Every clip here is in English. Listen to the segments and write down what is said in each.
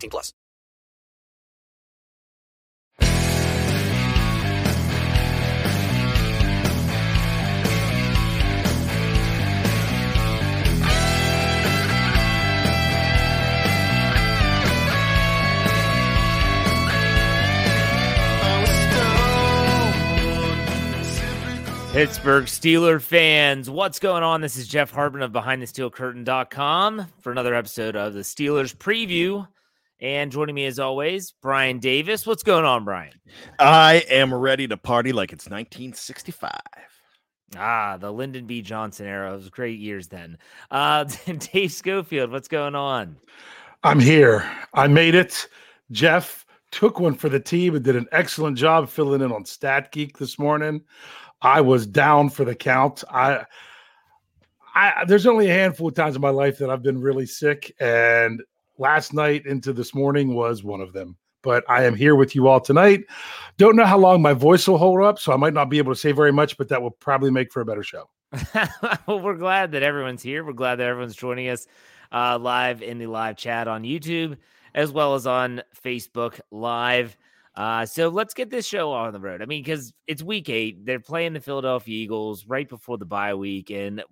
18 plus. Pittsburgh Steeler fans, what's going on? This is Jeff Hartman of BehindTheSteelCurtain.com for another episode of the Steelers preview. And joining me as always, Bryan Davis. What's going on, Bryan? I am ready to party like it's 1965. Ah, the Lyndon B. Johnson era. It was great years then. Uh, Dave Schofield, what's going on? I'm here. I made it. Jeff took one for the team and did an excellent job filling in on Stat Geek this morning. I was down for the count. I, I there's only a handful of times in my life that I've been really sick, and last night into this morning was one of them. But I am here with you all tonight. Don't know how long my voice will hold up, so I might not be able to say very much, but that will probably make for a better show. well, we're glad that everyone's here. We're glad that everyone's joining us uh, live in the live chat on YouTube as well as on Facebook Live. Uh, so let's get this show on the road. I mean, because it's week eight, they're playing the Philadelphia Eagles right before the bye week, and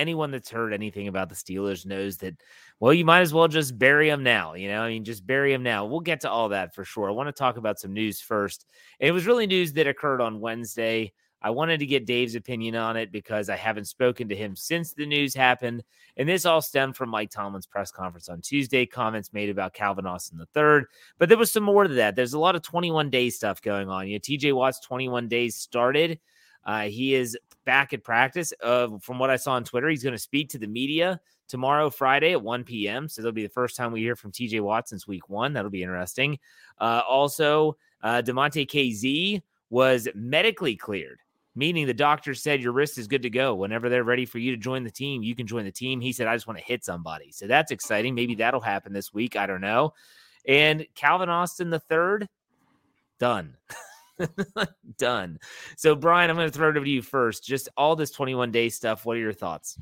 anyone that's heard anything about the Steelers knows that, well, you might as well just bury them now. You know, I mean, just bury them now. We'll get to all that for sure. I want to talk about some news first. It was really news that occurred on Wednesday. I wanted to get Dave's opinion on it because I haven't spoken to him since the news happened. And this all stemmed from Mike Tomlin's press conference on Tuesday, comments made about Calvin Austin III. But there was some more to that. There's a lot of 21 day stuff going on. You know, TJ Watt's 21 days started. Uh, he is back at practice. Uh, from what I saw on Twitter, he's going to speak to the media tomorrow, Friday at 1 p.m. So that'll be the first time we hear from TJ Watt since week one. That'll be interesting. Uh, also, uh, Damontae Kazee was medically cleared meaning the doctor said your wrist is good to go. Whenever they're ready for you to join the team, you can join the team. He said, I just want to hit somebody. So that's exciting. Maybe that'll happen this week. I don't know. And Calvin Austin the third, done. done. So, Bryan, I'm going to throw it over to you first. Just all this 21 day stuff. What are your thoughts?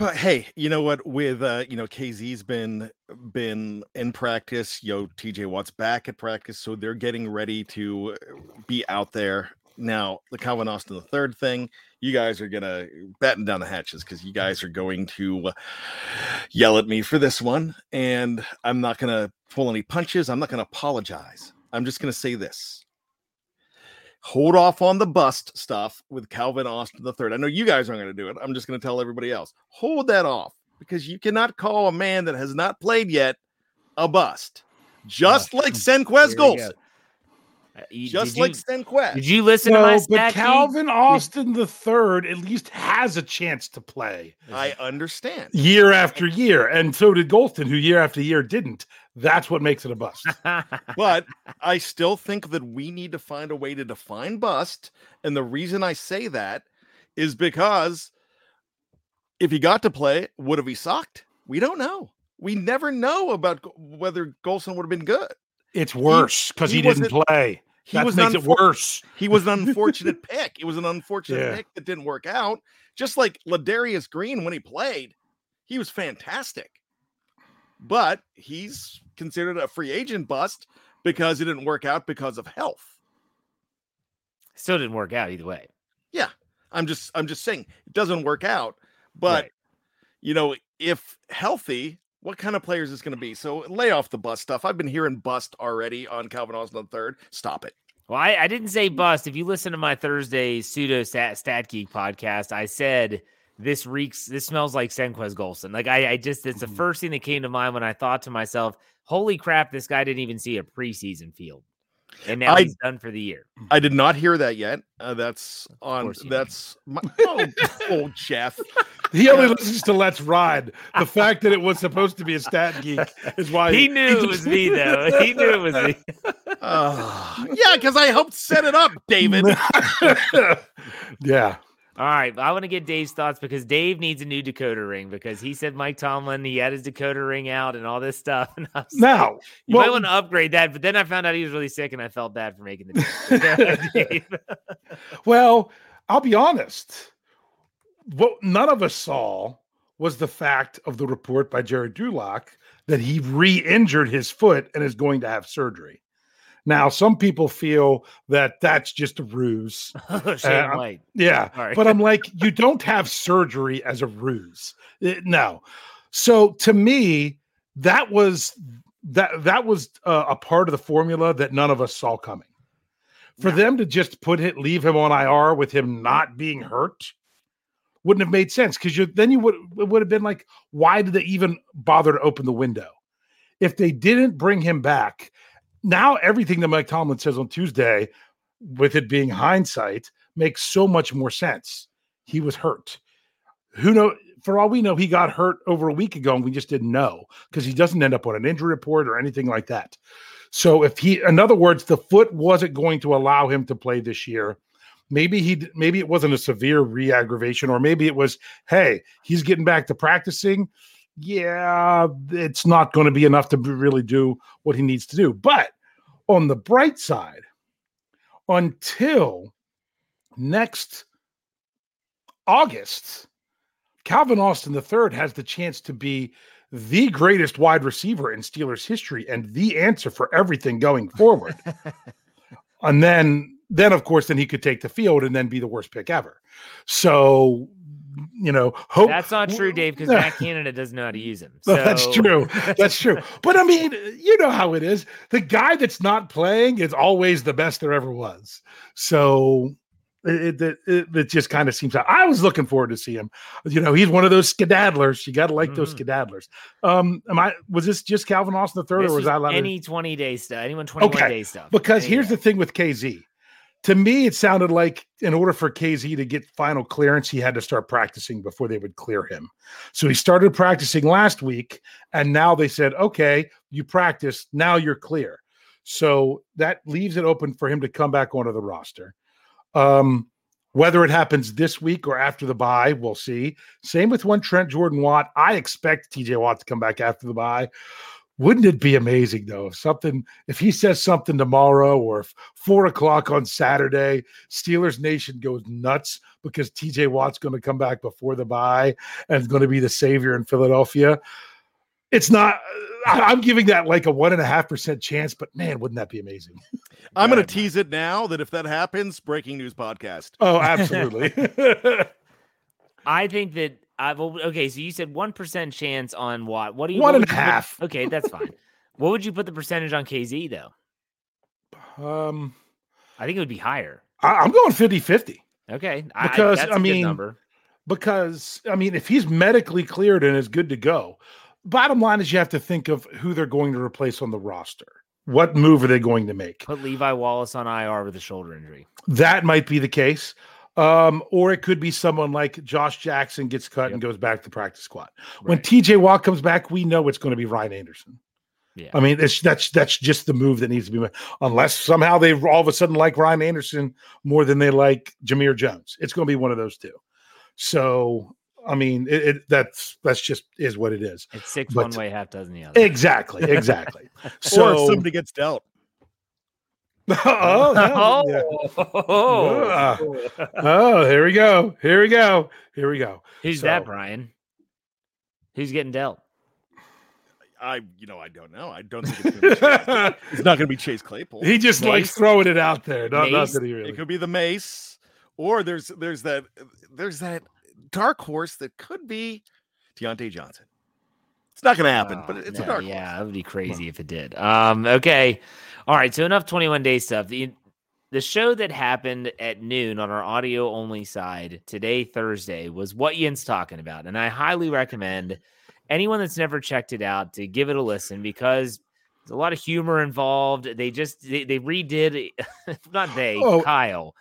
Well, hey, you know what? With uh, you know, KZ's been been in practice. Yo, TJ Watt's back at practice, so they're getting ready to be out there now, the Calvin Austin the third thing, you guys are gonna batten down the hatches because you guys are going to uh, yell at me for this one, and I'm not gonna pull any punches. I'm not gonna apologize. I'm just gonna say this: hold off on the bust stuff with Calvin Austin the third. I know you guys aren't gonna do it. I'm just gonna tell everybody else: hold that off because you cannot call a man that has not played yet a bust. Just like Senquez Here we go. Golson. Uh, Uh, you- Just like you, Senquez. did you listen to my No, but stat sheet? Calvin Austin the third at least has a chance to play I understand. year after year, and so did Golson, who year after year didn't. That's what makes it a bust. but I still think that we need to find a way to define bust. And the reason I say that is because if he got to play, would have he sucked? We don't know. We never know about whether Golson would have been good. It's worse because he he, didn't play. He that was makes an it worse. He was an unfortunate pick. It was an unfortunate Yeah. pick that didn't work out. Just like Ladarius Green when he played, he was fantastic. But he's considered a free agent bust because it didn't work out because of health. Still didn't work out either way. Yeah, I'm just I'm just saying it doesn't work out. But Right. you know, if healthy, what kind of players is this going to be? So lay off the bust stuff. I've been hearing bust already on Calvin Austin the third. Stop it. Well, I, I didn't say bust. If you listen to my Thursday pseudo stat, stat geek podcast, I said this reeks, this smells like Senquez Golson. Like I, I just, it's the Mm-hmm. first thing that came to mind when I thought to myself, holy crap, this guy didn't even see a preseason field. And now I- he's done for the year. I did not hear that yet. Uh, that's on. That's my. Oh, oh, Jeff. He only listens to Let's Ride. The fact that it was supposed to be a stat geek is why He knew it was me, though. He knew it was me. Uh, yeah, because I helped set it up, David. yeah. All right, I want to get Dave's thoughts because Dave needs a new Dakota ring because he said Mike Tomlin he had his Dakota ring out and all this stuff. And I was like, Now, you might want to upgrade that, but then I found out he was really sick and I felt bad for making the well, I'll be honest. What none of us saw was the fact of the report by Jared Dulac that he re-injured his foot and is going to have surgery. Now, some people feel that that's just a ruse. Shane Uh, White. Yeah. Right. But I'm like, you don't have surgery as a ruse. Uh, no. So to me, that was that that was uh, a part of the formula that none of us saw coming. For them to just put it, leave him on IR with him not being hurt, wouldn't have made sense because you then you would it would have been like, why did they even bother to open the window? If they didn't bring him back, now everything that Mike Tomlin says on Tuesday, with it being hindsight, makes so much more sense. He was hurt. Who know? For all we know, he got hurt over a week ago, and we just didn't know because he doesn't end up on an injury report or anything like that. So, if he, in other words, the foot wasn't going to allow him to play this year, maybe he, maybe it wasn't a severe re-aggravation, or maybe it was, hey, he's getting back to practicing. Yeah, it's not going to be enough to really do what he needs to do. But on the bright side, until next August, Calvin Austin III has the chance to be the greatest wide receiver in Steelers history and the answer for everything going forward. and then, then of course, then he could take the field and then be the worst pick ever. So, you know, hope That's not true, Dave, because Matt Canada doesn't know how to use him. So that's true. That's true. But I mean, you know how it is. The guy that's not playing is always the best there ever was. So it, it, it, it just kind of seems out. I was looking forward to see him. You know, he's one of those skedaddlers. You got to like those Mhm. skedaddlers. Um, am I? Was this just Calvin Austin the third, or was I allowed to- any 20 day stuff, anyone 21 Okay, day stuff. because Any here's the thing with KZ. To me, it sounded like in order for KZ to get final clearance, he had to start practicing before they would clear him. So he started practicing last week, and now they said, okay, you practiced, now you're clear. So that leaves it open for him to come back onto the roster. Um, whether it happens this week or after the bye, we'll see. Same with one Trent Jordan Watt. I expect TJ Watt to come back after the bye. Wouldn't it be amazing though if something if he says something tomorrow or if four o'clock on Saturday, Steelers Nation goes nuts because TJ Watt's going to come back before the bye and is going to be the savior in Philadelphia. It's not. I- I'm giving that like a one and a half percent chance, but man, wouldn't that be amazing? I'm going to tease it now that if that happens, breaking news podcast. Oh, absolutely. I think that I well, okay. So you said one percent chance on Watt. What do you One what and a you put- okay, that's fine. what would you put the percentage on KZ though? um, I think it would be higher. I, I'm going 50 50. Okay, I- Because, I a good mean, number. because I mean, if he's medically cleared and is good to go, bottom line is you have to think of who they're going to replace on the roster. What move are they going to make? Put Levi Wallace on IR with a shoulder injury. That might be the case. Um, or it could be someone like Josh Jackson gets cut yep. and goes back to practice squad. Right. When TJ Watt comes back, we know it's going to be Ryan Anderson. Yeah. I mean, it's that's that's just the move that needs to be made. Unless somehow they all of a sudden like Ryan Anderson more than they like Jamir Jones. It's going to be one of those two. So I mean, it, it, that's that's just is what it is. It's six but, one way, half dozen the other. Exactly, exactly. so or if somebody gets dealt. oh, oh, oh, oh, here we go. Here we go. Here we go. Who's so, that, Bryan? Who's getting dealt? I, you know, I don't know. I don't think it's, gonna it's not going to be Chase Claypool. He just mace? likes throwing it out there. Not, not that he really. It could be the mace, or there's there's that there's that dark horse that could be Diontae Johnson. It's not going to happen, oh, but it's no, a dark. Yeah, horse. that would be crazy if it did. Um, okay, all right. So enough twenty one day stuff. The the show that happened at noon on our audio only side today, Thursday, was what Yinz talking about, and I highly recommend anyone that's never checked it out to give it a listen because there's a lot of humor involved. They just they, they redid, not they, oh. Kyle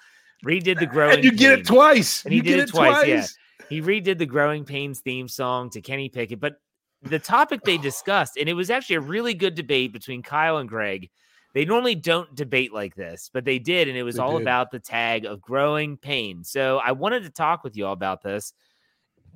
redid the growing. And you get it twice. And he you did it, it twice. twice. Yeah, he redid the Growing Pains theme song to Kenny Pickett, but the topic they discussed, and it was actually a really good debate between Kyle and Greg. They normally don't debate like this, but they did, and it was they all did. about the tag of growing pain. So I wanted to talk with you all about this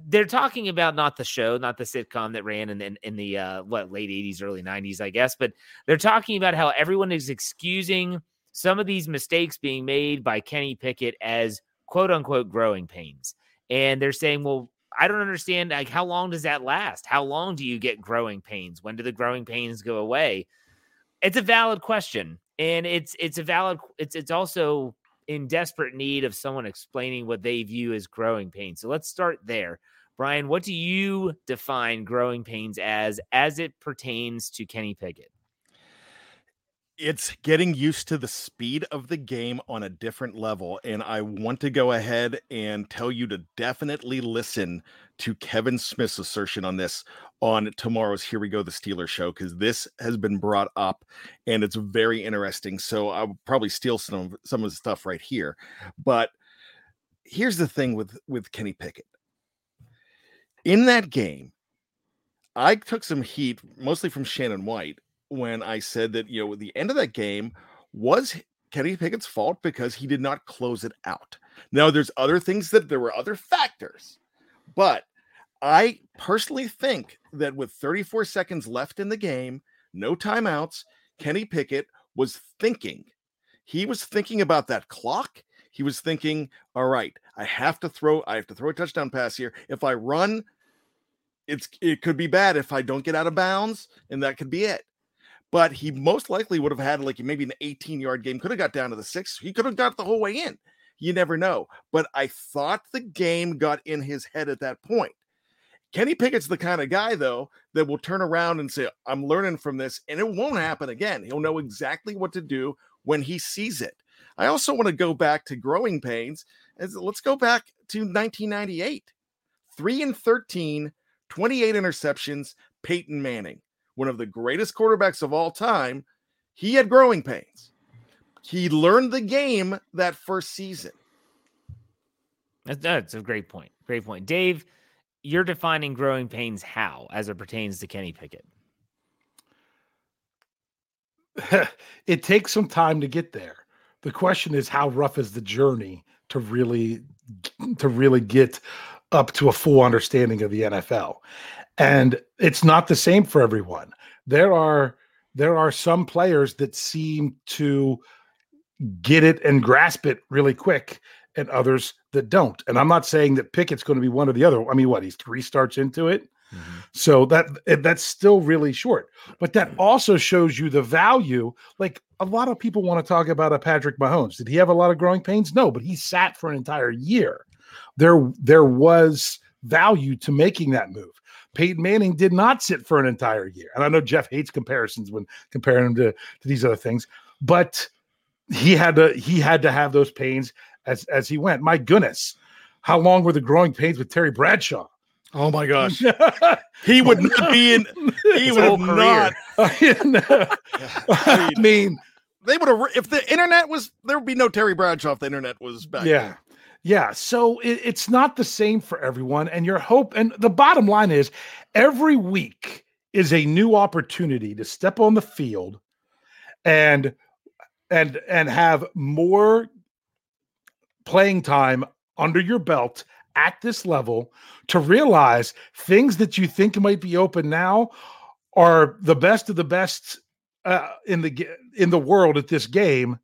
they're talking about not the show, not the sitcom that ran in in, in the uh, what late eighties, early nineties, I guess, but they're talking about how everyone is excusing some of these mistakes being made by Kenny Pickett as quote unquote growing pains, and they're saying, well. I don't understand. Like, how long does that last? How long do you get growing pains? When do the growing pains go away? It's a valid question, and it's it's a valid. It's it's also in desperate need of someone explaining what they view as growing pains. So let's start there. Bryan, what do you define growing pains as as it pertains to Kenny Pickett? It's getting used to the speed of the game on a different level. And I want to go ahead and tell you to definitely listen to Kevin Smith's assertion on this on tomorrow's Here We Go, the Steelers show, because this has been brought up and it's very interesting. So I'll probably steal some, some of the stuff right here. But here's the thing with, with Kenny Pickett in that game, I took some heat, mostly from Shannon White, when I said that, you know, the end of that game was Kenny Pickett's fault because he did not close it out. Now, there's other things that there were other factors, but I personally think that with 34 seconds left in the game, no timeouts, Kenny Pickett was thinking. He was thinking about that clock. He was thinking, all right, I have to throw, I have to throw a touchdown pass here. If I run it's it could be bad if I don't get out of bounds, and that could be it. But he most likely would have had like maybe an 18 yard game, could have got down to the six. He could have got the whole way in. You never know. But I thought the game got in his head at that point. Kenny Pickett's the kind of guy, though, that will turn around and say, I'm learning from this, and it won't happen again. He'll know exactly what to do when he sees it. I also want to go back to growing pains. Let's go back to 1998. Three and 13 28 interceptions, Peyton Manning, one of the greatest quarterbacks of all time. He had growing pains. He learned the game that first season. That's a great point. Great point. Dave, you're defining growing pains how as it pertains to Kenny Pickett? it takes some time to get there. The question is how rough is the journey to really to really get up to a full understanding of the NFL. And it's not the same for everyone. There are there are some players that seem to get it and grasp it really quick and others that don't. And I'm not saying that Pickett's going to be one or the other. I mean, what, he's three starts into it. Mm-hmm. So that that's still really short. But that also shows you the value. Like a lot of people want to talk about a Patrick Mahomes. Did he have a lot of growing pains? No, but he sat for an entire year there there was value to making that move. Peyton Manning did not sit for an entire year. And I know Jeff hates comparisons when comparing him to, to these other things, but he had to he had to have those pains as as he went. My goodness, how long were the growing pains with Terry Bradshaw? Oh my gosh, he would not be in. He His would not. I mean, They would have if the internet was there would be no Terry Bradshaw if the internet was back. yeah. Yeah, so it, it's not the same for everyone, and your hope. And the bottom line is, every week is a new opportunity to step on the field, and and and have more playing time under your belt at this level to realize things that you think might be open now are the best of the best uh, in the in the world at this game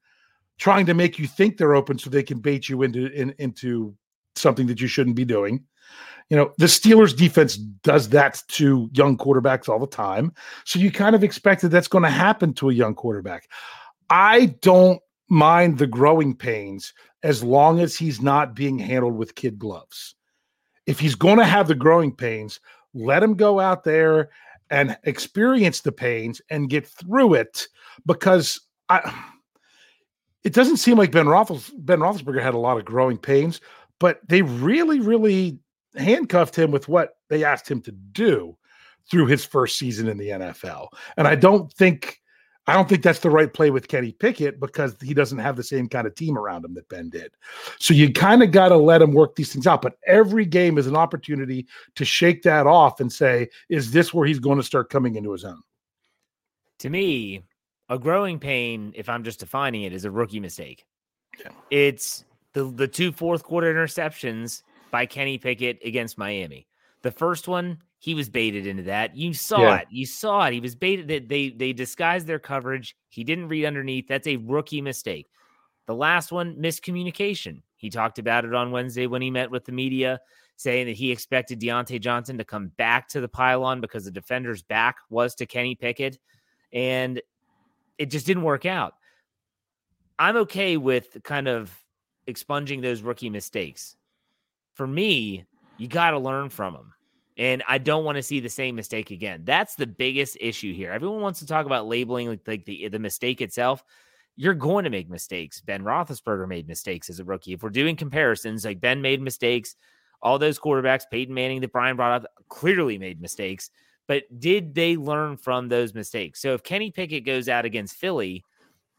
trying to make you think they're open so they can bait you into in, into something that you shouldn't be doing. You know, the Steelers defense does that to young quarterbacks all the time. So you kind of expect that that's going to happen to a young quarterback. I don't mind the growing pains as long as he's not being handled with kid gloves. If he's going to have the growing pains, let him go out there and experience the pains and get through it because I it doesn't seem like Ben Roethlis, Ben Roethlisberger had a lot of growing pains, but they really, really handcuffed him with what they asked him to do through his first season in the NFL. And I don't think I don't think that's the right play with Kenny Pickett because he doesn't have the same kind of team around him that Ben did. So you kind of got to let him work these things out. But every game is an opportunity to shake that off and say, is this where he's going to start coming into his own? To me, a growing pain, if I'm just defining it, is a rookie mistake. Yeah. It's the the two fourth quarter interceptions by Kenny Pickett against Miami. The first one, he was baited into that. You saw Yeah. it. You saw it. He was baited. They, they they disguised their coverage. He didn't read underneath. That's a rookie mistake. The last one, miscommunication. He talked about it on Wednesday when he met with the media, saying that he expected Diontae Johnson to come back to the pylon because the defender's back was to Kenny Pickett. And it just didn't work out. I'm okay with kind of expunging those rookie mistakes. For me, you got to learn from them. And I don't want to see the same mistake again. That's the biggest issue here. Everyone wants to talk about labeling like, like the, the mistake itself. You're going to make mistakes. Ben Roethlisberger made mistakes as a rookie. If we're doing comparisons, like Ben made mistakes, all those quarterbacks, Peyton Manning that Bryan brought up, clearly made mistakes. But did they learn from those mistakes? So if Kenny Pickett goes out against Philly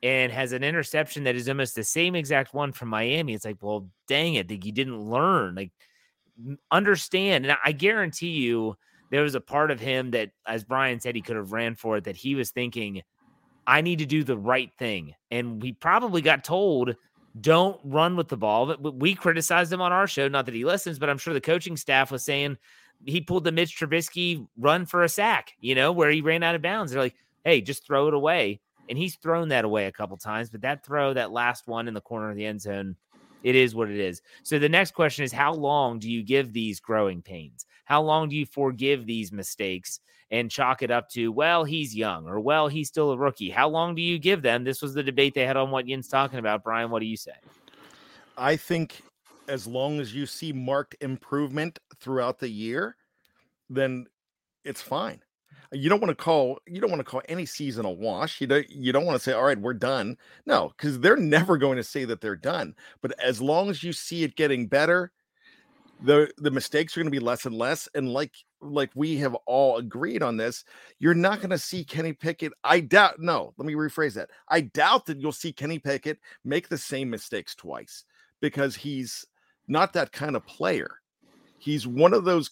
and has an interception that is almost the same exact one from Miami, it's like, well, dang it, like you didn't learn. Like understand. And I guarantee you there was a part of him that, as Bryan said, he could have ran for it, that he was thinking, I need to do the right thing. And we probably got told, don't run with the ball. But we criticized him on our show. Not that he listens, but I'm sure the coaching staff was saying he pulled the Mitch Trubisky run for a sack, you know, where he ran out of bounds. They're like, hey, just throw it away. And he's thrown that away a couple times, but that throw, that last one in the corner of the end zone, it is what it is. So the next question is how long do you give these growing pains? How long do you forgive these mistakes and chalk it up to, well, he's young or well, he's still a rookie? How long do you give them? This was the debate they had on what Yinz talking about. Bryan, what do you say? I think as long as you see marked improvement throughout the year, then it's fine. You don't want to call you don't want to call any season a wash. You don't you don't want to say, all right, we're done. No, because they're never going to say that they're done. But as long as you see it getting better, the the mistakes are going to be less and less. And like like we have all agreed on this, you're not going to see Kenny Pickett. I doubt. No, let me rephrase that. I doubt that you'll see Kenny Pickett make the same mistakes twice because he's not that kind of player. He's one of those,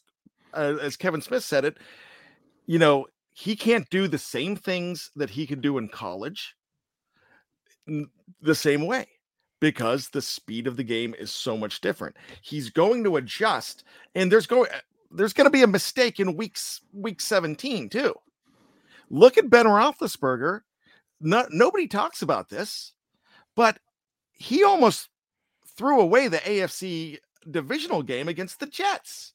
uh, as Kevin Smith said it. You know, he can't do the same things that he could do in college the same way because the speed of the game is so much different. He's going to adjust, and there's going there's going to be a mistake in weeks week 17 too. Look at Ben Roethlisberger. No, nobody talks about this, but he almost threw away the AFC divisional game against the Jets.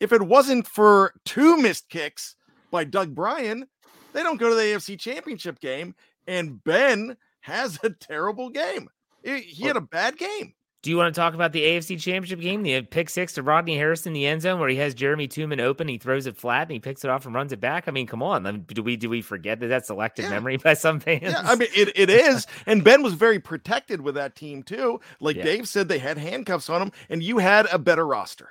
If it wasn't for two missed kicks by Doug Brien, they don't go to the AFC championship game. And Ben has a terrible game. He, he had a bad game. Do you want to talk about the AFC Championship game? The pick six to Rodney Harrison in the end zone, where he has Jerame Tuman open, he throws it flat, and he picks it off and runs it back. I mean, come on, do we do we forget that that's selective Yeah. memory by some fans? Yeah, I mean it, it is. And Ben was very protected with that team too. Like Yeah. Dave said, they had handcuffs on him, and you had a better roster.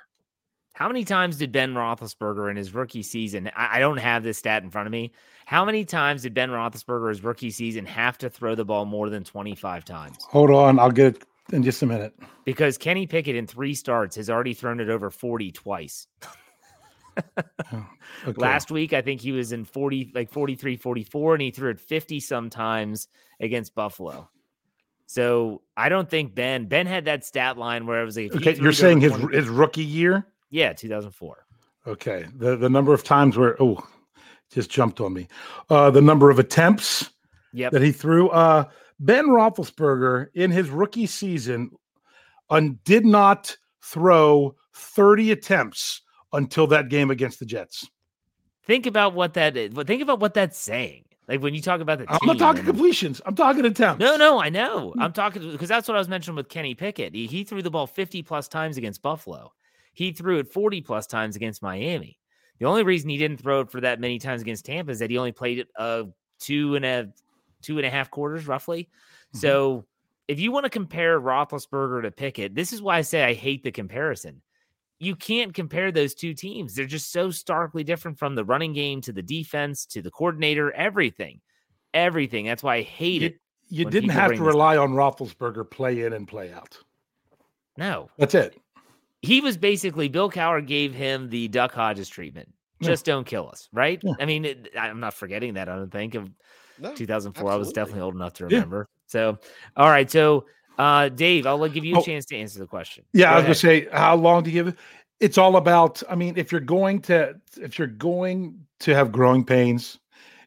How many times did Ben Roethlisberger in his rookie season? I, I don't have this stat in front of me. How many times did Ben Roethlisberger his rookie season have to throw the ball more than twenty five times? Hold on, I'll get it in just a minute. Because Kenny Pickett in three starts has already thrown it over forty twice. Okay. Last week, I think he was in 40, like 43, 44, and he threw it 50 sometimes against Buffalo. So I don't think Ben, Ben had that stat line where it was like, okay, you're saying his 20 his rookie year? yeah, 2004. Okay. The the number of times where oh just jumped on me. Uh the number of attempts Yep. that he threw. Uh Ben Roethlisberger in his rookie season un, did not throw 30 attempts until that game against the Jets. Think about what that is. Think about what that's saying. Like when you talk about the I'm team not talking and- completions. I'm talking attempts. No, no, I know. I'm talking because that's what I was mentioning with Kenny Pickett. He, he threw the ball 50 plus times against Buffalo. He threw it 40 plus times against Miami. The only reason he didn't throw it for that many times against Tampa is that he only played it uh two and a two and a half quarters roughly. Mm-hmm. So if you want to compare Roethlisberger to Pickett, this is why I say I hate the comparison. You can't compare those two teams. They're just so starkly different from the running game to the defense to the coordinator, everything, everything. That's why I hate You, it. you didn't have to rely on Roethlisberger play in and play out. No, That's it. he was basically Bill Cowher gave him the Duck Hodges treatment. Yeah. Just don't kill us, right? Yeah. I mean, it, I'm not forgetting that. I don't think of No, 2004. I was definitely old enough to Yeah. remember. So, all right. So, uh, Dave, I'll give you a Oh. chance to answer the question. Yeah, Go I was ahead. gonna say, how long do you give it? It's all about. I mean, if you're going to, if you're going to have growing pains,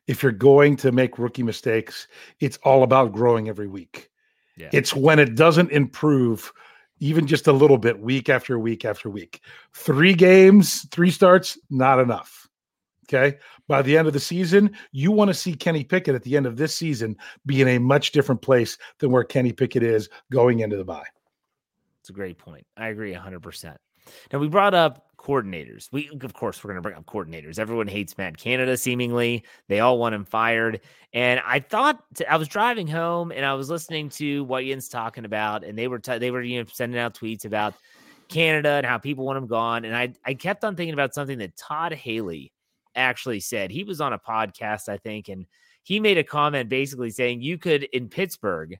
if you're going to make rookie mistakes, it's all about growing every week. Yeah. It's when it doesn't improve, even just a little bit, week after week after week. Three games, three starts, not enough. Okay. By the end of the season, you want to see Kenny Pickett at the end of this season be in a much different place than where Kenny Pickett is going into the bye. It's a great point. I agree 100%. Now, we brought up coordinators. We, of course, we're going to bring up coordinators. Everyone hates Matt Canada, seemingly. They all want him fired. And I thought, I was driving home and I was listening to what Ian's talking about, and they were, t- they were, you know, sending out tweets about Canada and how people want him gone. And I, I kept on thinking about something that Todd Haley actually said. He was on a podcast, I think, and he made a comment basically saying you could, in Pittsburgh,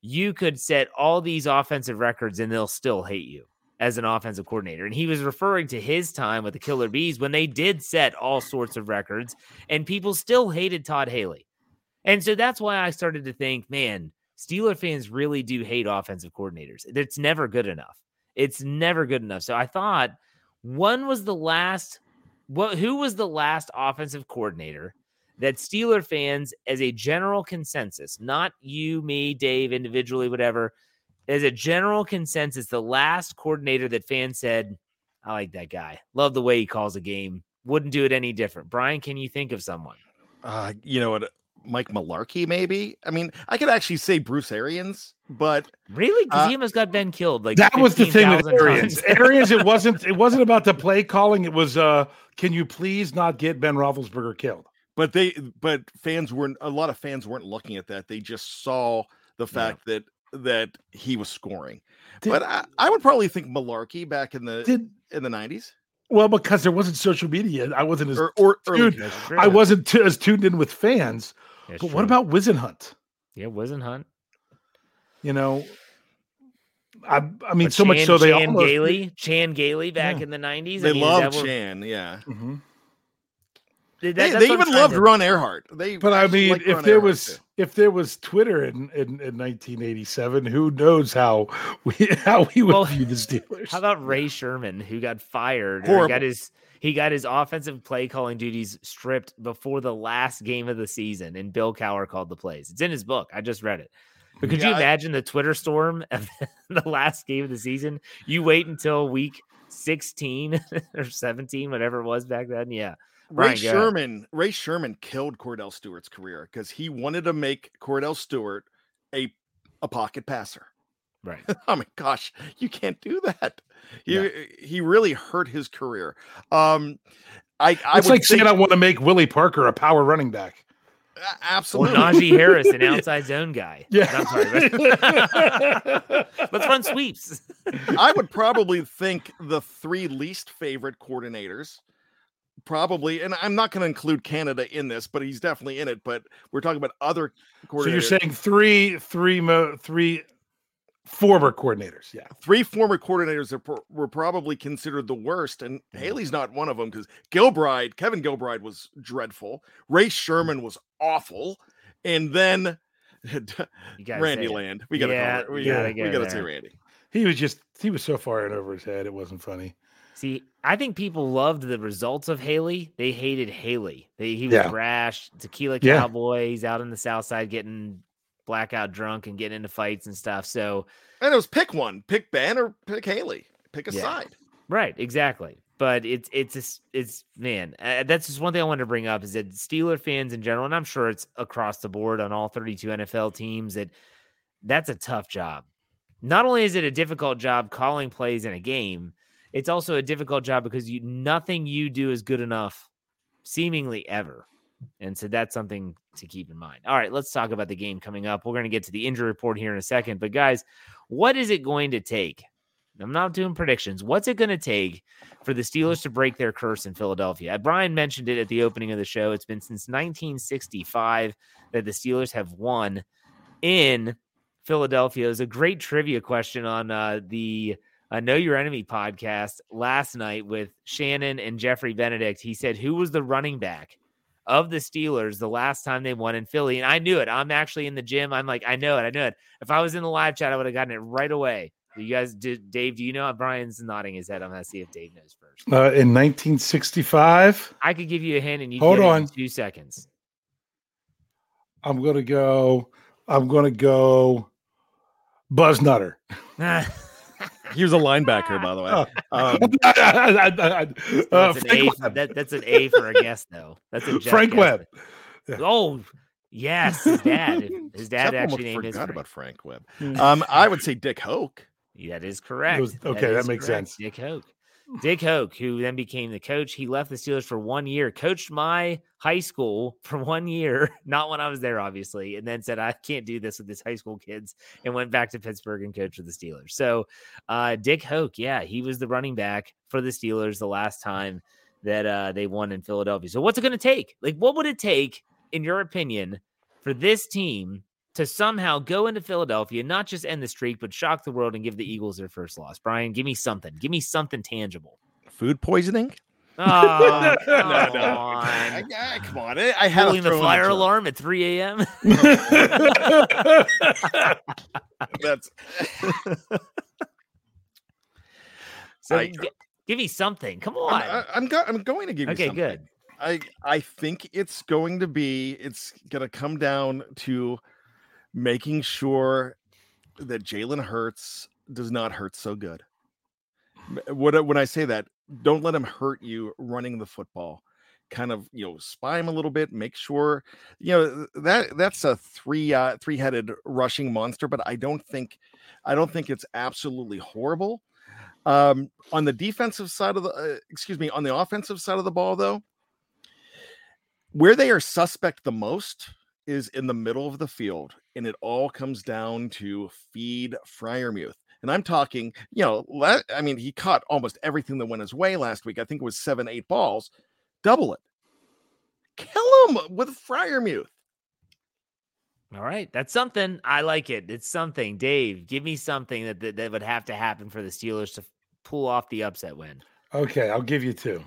you could set all these offensive records and they'll still hate you as an offensive coordinator. And he was referring to his time with the Killer Bees when they did set all sorts of records and people still hated Todd Haley. And so that's why I started to think, man, Steeler fans really do hate offensive coordinators. It's never good enough. It's never good enough. So I thought, when was the last what who was the last offensive coordinator that Steeler fans, as a general consensus, not you, me, Dave, individually, whatever, as a general consensus, the last coordinator that fans said, I like that guy. Love the way he calls a game. Wouldn't do it any different. Bryan, can you think of someone? Uh, you know what? Mike Mularkey, maybe. I mean, I could actually say Bruce Arians, but Really? Because Uh, he got Ben killed. Like that was the thing with 15,000 Arians. Arians, it wasn't it wasn't about the play calling. It was uh, can you please not get Ben Roethlisberger killed? but they but fans weren't a lot of fans weren't looking at that. They just saw the fact that that he was scoring. Did- but I, I would probably think Mularkey back in the Did in the nineties well because there wasn't social media. I wasn't as or or early Dude. I wasn't t- as tuned in with fans. That's but true. what about Whisenhunt? yeah, wasn't Hunt? You know, I I mean But so much so they Chan almost Gailey, Chan Gailey back Yeah. in the nineties. They loved Chan, yeah. Mhm. They, they even loved Ron Erhardt. They But I mean, if Ron there Erhardt, was too. if there was Twitter in, in, in 1987, who knows how we how we would Well, view the Steelers? How about Ray Sherman, who got fired? or He Horrible. got his he got his offensive play calling duties stripped before the last game of the season, and Bill Cowher called the plays. It's in his book. I just read it. But could you Yeah, I- imagine the Twitter storm of the last game of the season? You wait until week 16 or 17, whatever it was back then. Yeah. Ray Bryan, go. Sherman, Ray Sherman killed Kordell Stewart's career because he wanted to make Kordell Stewart a a pocket passer. Right. I mean, gosh, you can't do that. He he really hurt his career. Um, I, I It's would like saying think- I want to make Willie Parker a power running back. A- Or absolutely. Najee Harris, an outside zone guy. Yeah. I'm sorry. Let's run sweeps. I would probably think the three least favorite coordinators, probably, and I'm not going to include Canada in this, but he's definitely in it. But we're talking about other coordinators. So you're saying three, three, mo- three former coordinators? Yeah. three former coordinators that pro- were probably considered the worst, and mm-hmm. Haley's not one of them because Gilbride, Kevin Gilbride was dreadful. Ray Sherman was awful, and then You Randy. Land. We gotta Yeah, call it. we gotta gotta, get we gotta say. Randy. He was just he was so far in over his head, it wasn't funny. See, I think people loved the results of Haley. They hated Haley. They, he was Yeah. brash, tequila Yeah. cowboy. He's out in the south side getting blackout drunk and getting into fights and stuff. So And it was pick one, pick Ben or pick Haley, pick a Yeah. side. Right, exactly. But it's it's it's man. Uh, that's just one thing I wanted to bring up is that Steeler fans in general, and I'm sure it's across the board on all 32 NFL teams. That that's a tough job. Not only is it a difficult job calling plays in a game, it's also a difficult job because you nothing you do is good enough, seemingly ever. And so that's something to keep in mind. All right, let's talk about the game coming up. We're going to get to the injury report here in a second. But guys, what is it going to take? I'm not doing predictions. What's it going to take for the Steelers to break their curse in Philadelphia? Uh, Bryan mentioned it at the opening of the show. It's been since 1965 that the Steelers have won in Philadelphia. It was a great trivia question on uh, the uh, Know Your Enemy podcast last night with Shannon and Jeffrey Benedict. He said, Who was the running back of the Steelers the last time they won in Philly? And I knew it. I'm actually in the gym. I'm like, I know it. I know it. If I was in the live chat, I would have gotten it right away. Do You guys, did, Dave, do you know? Bryan's nodding his head. I'm going to see if Dave knows first. Uh, in 1965, I could give you a hint and you Hold on. in two seconds. I'm gonna go. I'm gonna go. Buzz Nutter. He was a linebacker, by the way. That's, Uh, an Frank A, that, that's an A for a guess, though. That's a Jeff Frank guess. Webb. Yeah. Oh, yes, his dad. His dad Jeff actually almost named his forgot Frank. about Frank Webb. Um, I would say Dick Hoak. That is correct. was- okay, that makes correct. sense. Dick Hoak. Dick Hoak, who then became the coach, he left the Steelers for one year, coached my high school for one year, not when I was there, obviously, and then said, I can't do this with these high school kids, and went back to Pittsburgh and coached with the Steelers. So, uh, Dick Hoak, yeah, he was the running back for the Steelers the last time that uh, they won in Philadelphia. So, what's it going to take? Like, what would it take, in your opinion, for this team to somehow go into Philadelphia, not just end the streak, but shock the world and give the Eagles their first loss. Bryan, give me something. Give me something tangible. Food poisoning? Oh, No, come no. on. I, I- come on. I, I had Pulling the throw in a fire joke. alarm at 3 a.m. That's So I- g- give me something. Come I'm, on. I, I'm, go, I'm going to give you okay, something. good. I I think it's going to be it's going to come down to making sure that Jalen Hurts does not hurt so good. What when I say that, don't let him hurt you running the football. Kind of you know spy him a little bit. Make sure you know that that's a three uh, three headed rushing monster. But I don't think I don't think it's absolutely horrible. Um, on the defensive side of the uh, excuse me on the offensive side of the ball though where they are suspect the most is in the middle of the field, and it all comes down to feed Freiermuth. And I'm talking, you know, le- I mean, he caught almost everything that went his way last week. I think it was seven, eight balls. Double it. Kill him with Freiermuth. All right. That's something. I like it. It's something. Dave, give me something that, that, that would have to happen for the Steelers to pull off the upset win. Okay, I'll give you two.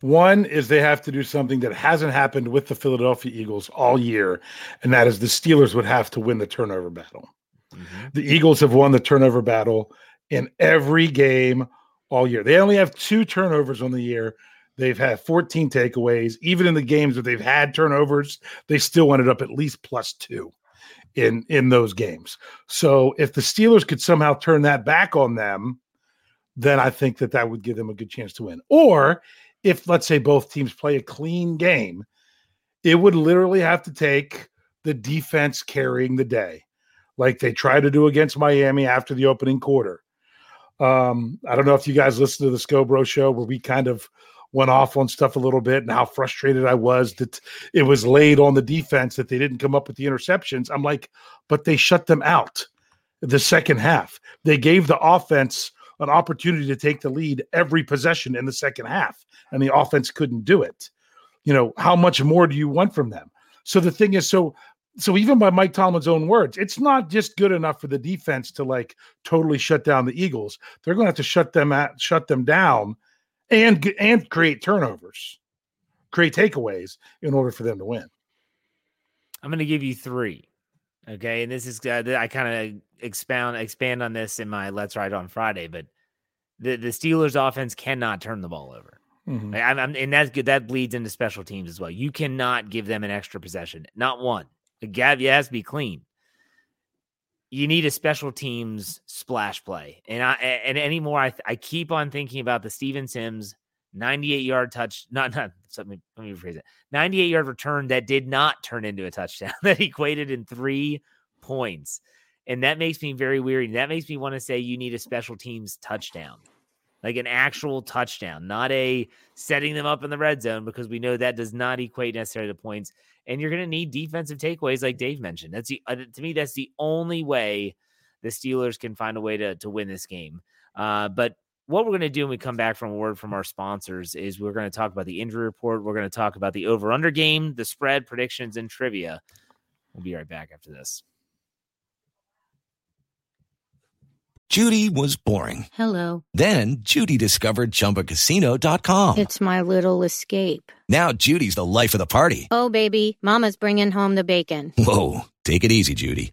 One is they have to do something that hasn't happened with the Philadelphia Eagles all year, and that is the Steelers would have to win the turnover battle. Mm-hmm. The Eagles have won the turnover battle in every game all year. They only have two turnovers on the year. They've had 14 takeaways. Even in the games that they've had turnovers, they still ended up at least plus two in in those games. So if the Steelers could somehow turn that back on them, then I think that that would give them a good chance to win. Or if let's say both teams play a clean game, it would literally have to take the defense carrying the day. like they tried to do against Miami after the opening quarter. Um, I don't know if you guys listened to the Scobro show where we kind of went off on stuff a little bit and how frustrated I was that it was laid on the defense that they didn't come up with the interceptions. I'm like, but they shut them out the second half. They gave the offense an opportunity to take the lead every possession in the second half, and the offense couldn't do it. You know, how much more do you want from them? So the thing is, so so even by Mike Tomlin's own words, it's not just good enough for the defense to like totally shut down the Eagles. They're going to have to shut them at shut them down and and create turnovers, create takeaways in order for them to win. I'm going to give you three. Okay, and this is uh, I kind of expound expand on this in my Let's Ride on Friday, but the the Steelers offense cannot turn the ball over. Mm-hmm. I, I'm, and that's good. That bleeds into special teams as well. You cannot give them an extra possession, not one. The Gav has to be clean. You need a special teams splash play, and I and anymore. I I keep on thinking about the Steven Sims 98 yard touch, not not let me let me rephrase it. 98 yard return that did not turn into a touchdown that equated in three points. And that makes me very weary. That makes me want to say you need a special teams touchdown, like an actual touchdown, not a setting them up in the red zone, because we know that does not equate necessarily to points. And you're going to need defensive takeaways, like Dave mentioned. That's the uh, to me, that's the only way the Steelers can find a way to to win this game. Uh, but what we're going to do when we come back from a word from our sponsors is we're going to talk about the injury report. We're going to talk about the over under game, the spread predictions, and trivia. We'll be right back after this. Judy was boring. Hello. Then Judy discovered chumbacasino.com. It's my little escape. Now Judy's the life of the party. Oh, baby, Mama's bringing home the bacon. Whoa. Take it easy, Judy.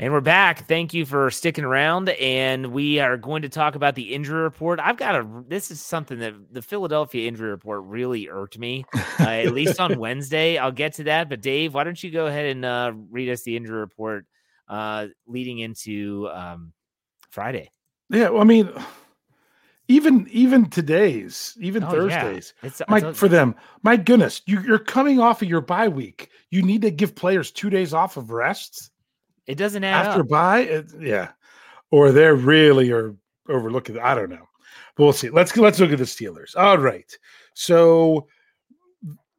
And we're back. Thank you for sticking around. And we are going to talk about the injury report. I've got a, this is something that the Philadelphia injury report really irked me, uh, at least on Wednesday. I'll get to that. But Dave, why don't you go ahead and uh, read us the injury report uh, leading into um, Friday? Yeah. Well, I mean, even even today's, even oh, Thursdays, yeah. it's, my, it's, for them. My goodness, you, you're coming off of your bye week. You need to give players two days off of rest it doesn't add after up. buy. It, yeah, or they're really are overlooking. I don't know, but we'll see. Let's let's look at the Steelers. All right, so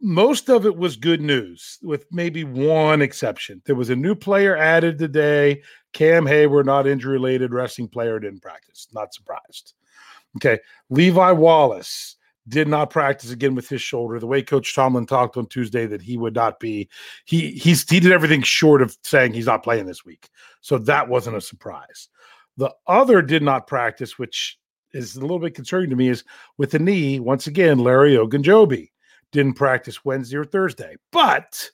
most of it was good news, with maybe one exception. There was a new player added today. Cam Heyward, not injury related, resting player didn't practice. Not surprised. Okay, Levi Wallace did not practice again with his shoulder. The way Coach Tomlin talked on Tuesday that he would not be, he he's he did everything short of saying he's not playing this week. So that wasn't a surprise. The other did not practice, which is a little bit concerning to me, is with the knee. Once again, Larry Ogunjobi didn't practice Wednesday or Thursday, but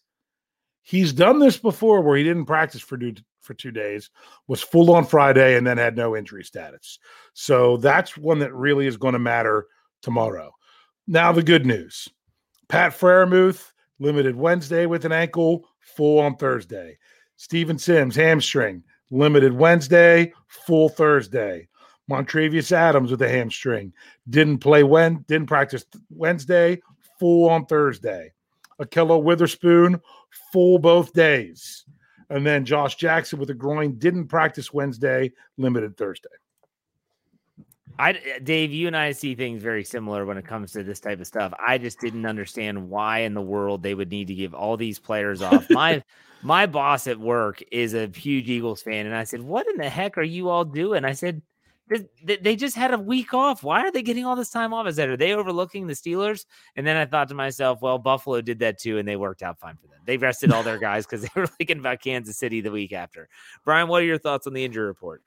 he's done this before where he didn't practice for two, for two days, was full on Friday, and then had no injury status. So that's one that really is going to matter tomorrow. Now, the good news Pat Freiermuth, limited Wednesday with an ankle, full on Thursday. Steven Sims, hamstring, limited Wednesday, full Thursday. Montravius Adams with a hamstring, didn't play when, didn't practice Wednesday, full on Thursday. Ahkello Witherspoon, full both days. And then Josh Jackson with a groin, didn't practice Wednesday, limited Thursday. I, eh, Dave, you and I see things very similar when it comes to this type of stuff. I just didn't understand why in the world they would need to give all these players off. My my boss at work is a huge Eagles fan, and I said, "What in the heck are you all doing?" I said, They, they just had a week off. Why are they getting all this time off? Is that are they overlooking the Steelers? And then I thought to myself, well, Buffalo did that too, and they worked out fine for them. They rested all their guys because they were thinking about Kansas City the week after. Bryan, what are your thoughts on the injury report?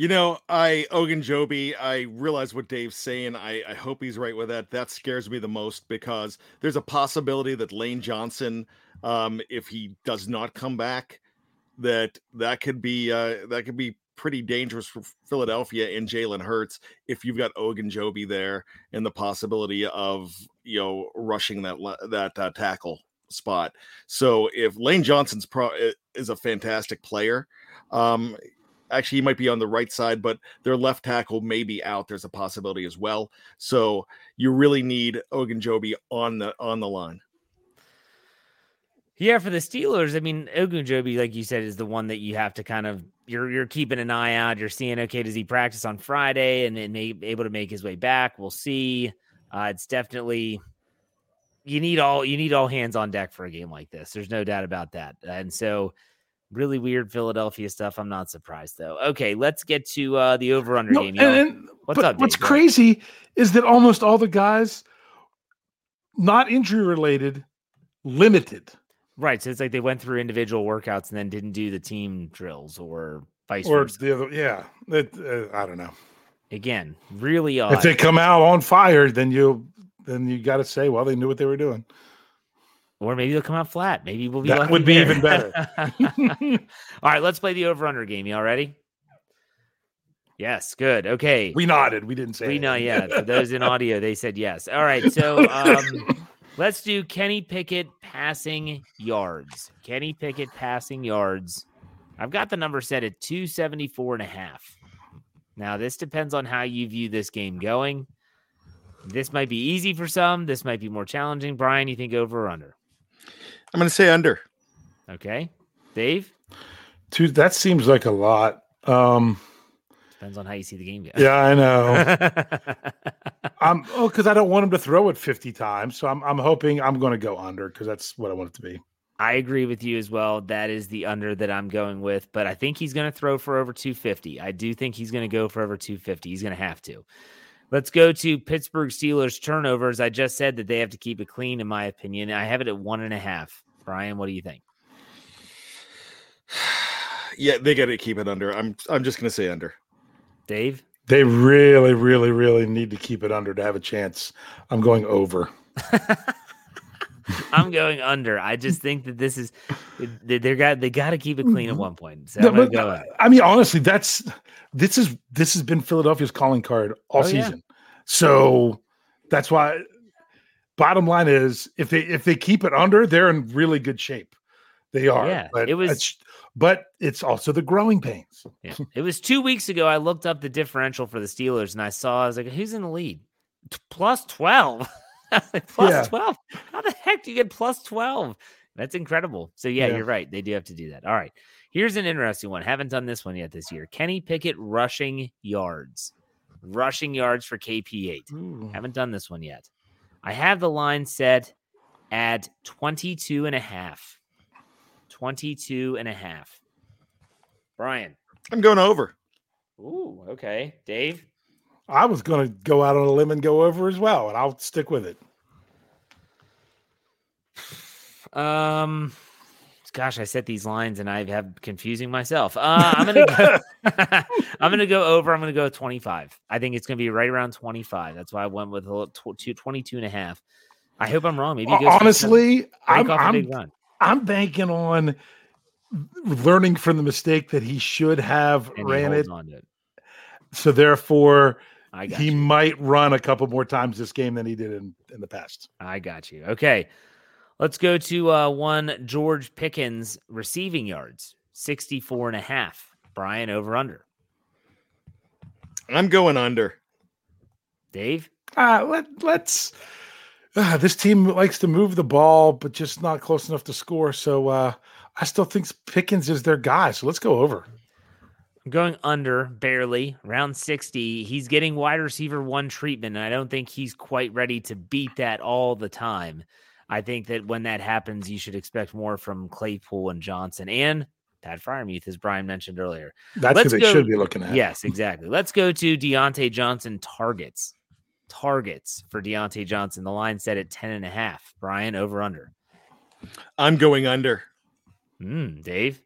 You know, I Ogunjobi, I realize what Dave's saying. I, I hope he's right with that. That scares me the most because there's a possibility that Lane Johnson, um, if he does not come back, that that could be uh, that could be pretty dangerous for Philadelphia and Jalen Hurts if you've got Ogunjobi there and the possibility of you know rushing that that uh, tackle spot. So if Lane Johnson's pro is a fantastic player, um, actually he might be on the right side, but their left tackle may be out. There's a possibility as well. So you really need Ogunjobi on the on the line. Yeah, for the Steelers, I mean, Ogunjobi, like you said, is the one that you have to kind of you're you're keeping an eye out. You're seeing, okay, does he practice on Friday and then may, able to make his way back? We'll see. Uh, it's definitely you need all you need all hands on deck for a game like this. There's no doubt about that. And so really weird Philadelphia stuff. I'm not surprised though. Okay, let's get to uh the over under no, game. And, and, what's up? Dave? What's crazy is that almost all the guys not injury related limited. Right. So it's like they went through individual workouts and then didn't do the team drills or vice or versa. the other yeah. It, uh, I don't know. Again, really odd. If they come out on fire, then you then you got to say, well, they knew what they were doing. Or maybe they'll come out flat. Maybe we'll be that would be there. even better. All right, let's play the over under game. Y'all ready? Yes, good. Okay. We nodded. We didn't say we know. Yeah, for those in audio, they said yes. All right, so um, let's do Kenny Pickett passing yards. Kenny Pickett passing yards. I've got the number set at 274 and a half. Now, this depends on how you view this game going. This might be easy for some. This might be more challenging. Bryan, you think over or under? I'm going to say under. Okay. Dave? Dude, that seems like a lot. Um, Depends on how you see the game. Go. Yeah, I know. I'm oh, because I don't want him to throw it 50 times. So I'm I'm hoping I'm going to go under because that's what I want it to be. I agree with you as well. That is the under that I'm going with, but I think he's going to throw for over 250. I do think he's going to go for over 250. He's going to have to. Let's go to Pittsburgh Steelers turnovers. I just said that they have to keep it clean, in my opinion. I have it at one and a half. Bryan, what do you think? Yeah, they got to keep it under. I'm I'm just going to say under. Dave, they really, really, really need to keep it under to have a chance. I'm going over. I'm going under. I just think that this is they got they got to keep it clean at mm-hmm. one point. So no, but, go uh, I mean, honestly, that's this is this has been Philadelphia's calling card all Oh, yeah. season. So that's why. Bottom line is, if they if they keep it under, they're in really good shape. They are. Yeah, but it was- it's- but it's also the growing pains. Yeah. It was two weeks ago. I looked up the differential for the Steelers and I saw, I was like, who's in the lead? T- Plus 12. I was like, plus Yeah. 12. How the heck do you get plus 12? That's incredible. So, yeah, Yeah. you're right. They do have to do that. All right. Here's an interesting one. Haven't done this one yet this year. Kenny Pickett rushing yards. Rushing yards for KP8. Haven't done this one yet. I have the line set at 22 and a half. 22 and a half. Bryan. I'm going over. Ooh, okay. Dave. I was going to go out on a limb and go over as well, and I'll stick with it. Um, gosh, I set these lines and I have confusing myself. Uh, I'm gonna go. I'm gonna go over. I'm gonna go 25. I think it's gonna be right around 25. That's why I went with a little two- 22 and a half. I hope I'm wrong. Maybe honestly, I'm I'm. I'm banking on learning from the mistake that he should have And ran it. on it. So therefore, I got he you. might run a couple more times this game than he did in, in the past. I got you. Okay. Let's go to uh, one George Pickens receiving yards, 64 and a half. Bryan over under. I'm going under. Dave? Uh, let, let's. Uh, this team likes to move the ball, but just not close enough to score. So uh, I still think Pickens is their guy. So let's go over. I'm going under barely round 60. He's getting wide receiver one treatment, and I don't think he's quite ready to beat that all the time. I think that when that happens, you should expect more from Claypool and Johnson and Pat Freiermuth, as Bryan mentioned earlier. That's Let's they go- should be looking at. Yes, exactly. Let's go to Diontae Johnson targets. Targets for Diontae Johnson. The line set at 10 and a half. Bryan, over under. I'm going under. Mm, Dave.